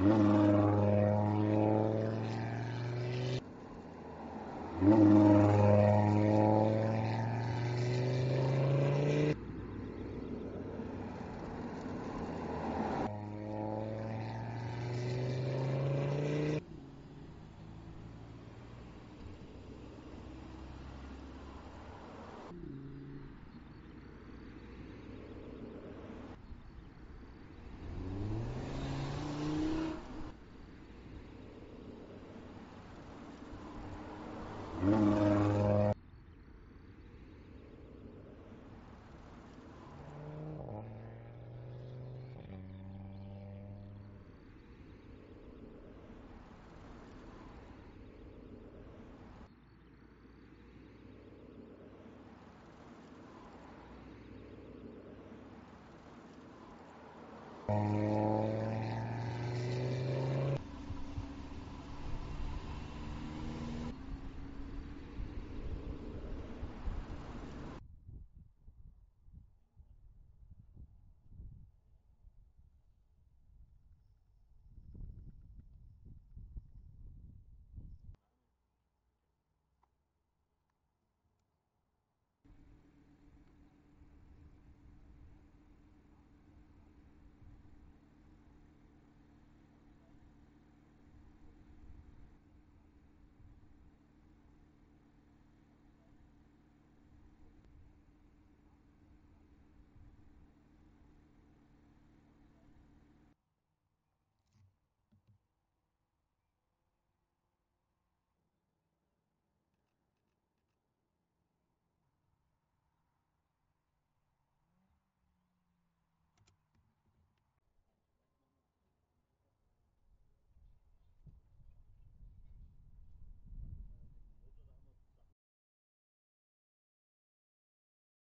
Mm. Oh.